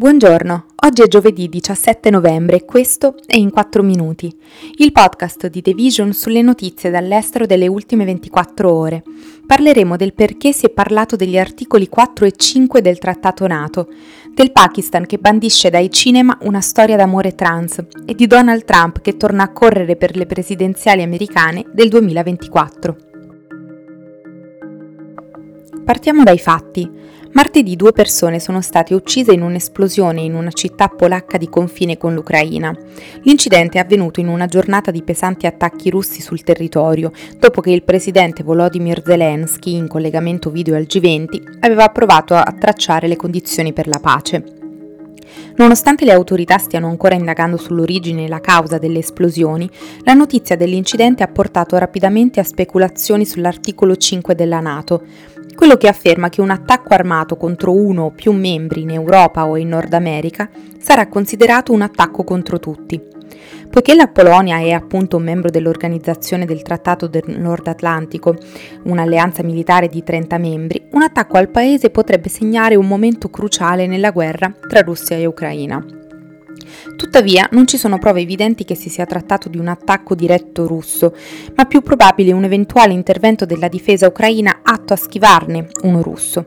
Buongiorno, oggi è giovedì 17 novembre e questo è In 4 Minuti, il podcast di The Vision sulle notizie dall'estero delle ultime 24 ore. Parleremo del perché si è parlato degli articoli 4 e 5 del Trattato NATO, del Pakistan che bandisce dai cinema una storia d'amore trans e di Donald Trump che torna a correre per le presidenziali americane del 2024. Partiamo dai fatti. Martedì due persone sono state uccise in un'esplosione in una città polacca di confine con l'Ucraina. L'incidente è avvenuto in una giornata di pesanti attacchi russi sul territorio, dopo che il presidente Volodymyr Zelensky, in collegamento video al G20, aveva provato a tracciare le condizioni per la pace. Nonostante le autorità stiano ancora indagando sull'origine e la causa delle esplosioni, la notizia dell'incidente ha portato rapidamente a speculazioni sull'articolo 5 della Nato, quello che afferma che un attacco armato contro uno o più membri in Europa o in Nord America sarà considerato un attacco contro tutti. Poiché la Polonia è appunto un membro dell'Organizzazione del Trattato del Nord Atlantico, un'alleanza militare di 30 membri, un attacco al paese potrebbe segnare un momento cruciale nella guerra tra Russia e Ucraina. Tuttavia non ci sono prove evidenti che si sia trattato di un attacco diretto russo, ma più probabile un eventuale intervento della difesa ucraina atto a schivarne uno russo.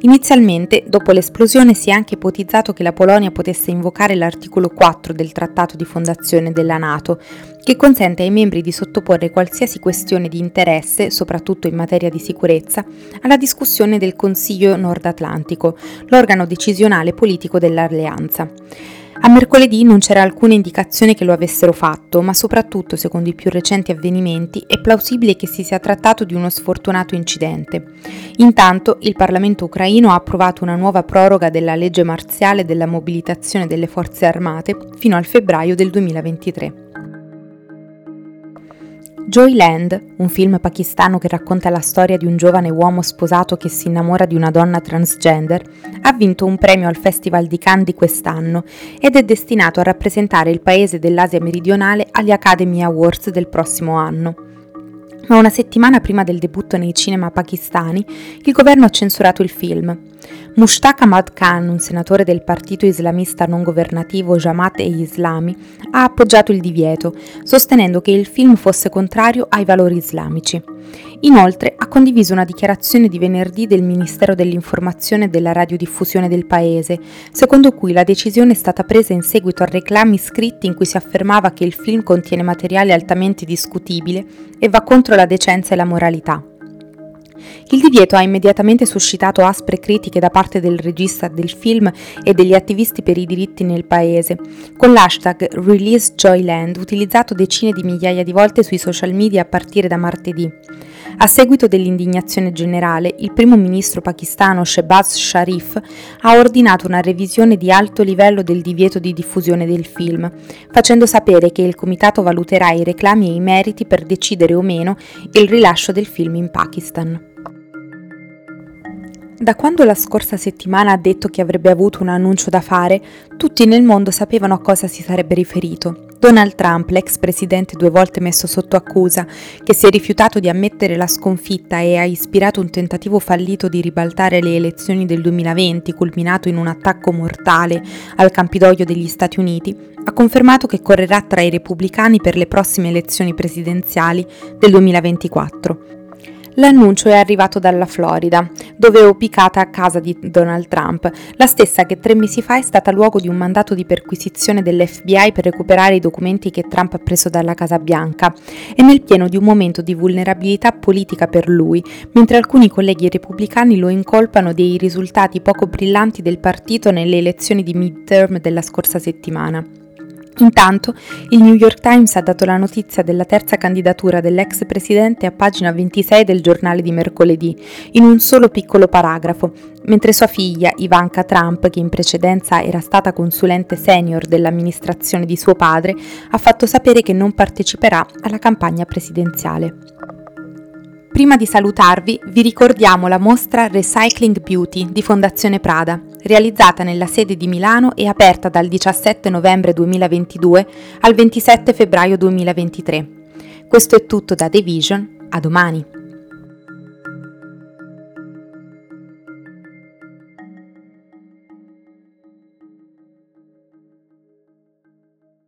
Inizialmente, dopo l'esplosione, si è anche ipotizzato che la Polonia potesse invocare l'articolo 4 del Trattato di fondazione della Nato, che consente ai membri di sottoporre qualsiasi questione di interesse, soprattutto in materia di sicurezza, alla discussione del Consiglio Nord Atlantico, l'organo decisionale politico dell'alleanza. A mercoledì non c'era alcuna indicazione che lo avessero fatto, ma soprattutto, secondo i più recenti avvenimenti, è plausibile che si sia trattato di uno sfortunato incidente. Intanto, il Parlamento ucraino ha approvato una nuova proroga della legge marziale della mobilitazione delle forze armate fino al febbraio del 2023. Joyland, un film pakistano che racconta la storia di un giovane uomo sposato che si innamora di una donna transgender, ha vinto un premio al Festival di Cannes di quest'anno ed è destinato a rappresentare il paese dell'Asia meridionale agli Academy Awards del prossimo anno ma una settimana prima del debutto nei cinema pakistani, il governo ha censurato il film. Mushtaq Ahmad Khan, un senatore del partito islamista non governativo Jamaat-e-Islami, ha appoggiato il divieto, sostenendo che il film fosse contrario ai valori islamici. Inoltre ha condiviso una dichiarazione di venerdì del Ministero dell'Informazione e della Radiodiffusione del Paese, secondo cui la decisione è stata presa in seguito a reclami scritti in cui si affermava che il film contiene materiale altamente discutibile e va contro la decenza e la moralità. Il divieto ha immediatamente suscitato aspre critiche da parte del regista del film e degli attivisti per i diritti nel paese, con l'hashtag ReleaseJoyland utilizzato decine di migliaia di volte sui social media a partire da martedì. A seguito dell'indignazione generale, il primo ministro pakistano Shehbaz Sharif ha ordinato una revisione di alto livello del divieto di diffusione del film, facendo sapere che il comitato valuterà i reclami e i meriti per decidere o meno il rilascio del film in Pakistan. Da quando la scorsa settimana ha detto che avrebbe avuto un annuncio da fare, tutti nel mondo sapevano a cosa si sarebbe riferito. Donald Trump, l'ex presidente due volte messo sotto accusa, che si è rifiutato di ammettere la sconfitta e ha ispirato un tentativo fallito di ribaltare le elezioni del 2020, culminato in un attacco mortale al Campidoglio degli Stati Uniti, ha confermato che correrà tra i repubblicani per le prossime elezioni presidenziali del 2024. L'annuncio è arrivato dalla Florida, dove è ubicata a casa di Donald Trump, la stessa che tre mesi fa è stata luogo di un mandato di perquisizione dell'FBI per recuperare i documenti che Trump ha preso dalla Casa Bianca, e nel pieno di un momento di vulnerabilità politica per lui, mentre alcuni colleghi repubblicani lo incolpano dei risultati poco brillanti del partito nelle elezioni di midterm della scorsa settimana. Intanto, il New York Times ha dato la notizia della terza candidatura dell'ex presidente a pagina 26 del giornale di mercoledì, in un solo piccolo paragrafo, mentre sua figlia, Ivanka Trump, che in precedenza era stata consulente senior dell'amministrazione di suo padre, ha fatto sapere che non parteciperà alla campagna presidenziale. Prima di salutarvi vi ricordiamo la mostra Recycling Beauty di Fondazione Prada, realizzata nella sede di Milano e aperta dal 17 novembre 2022 al 27 febbraio 2023. Questo è tutto da The Vision, a domani!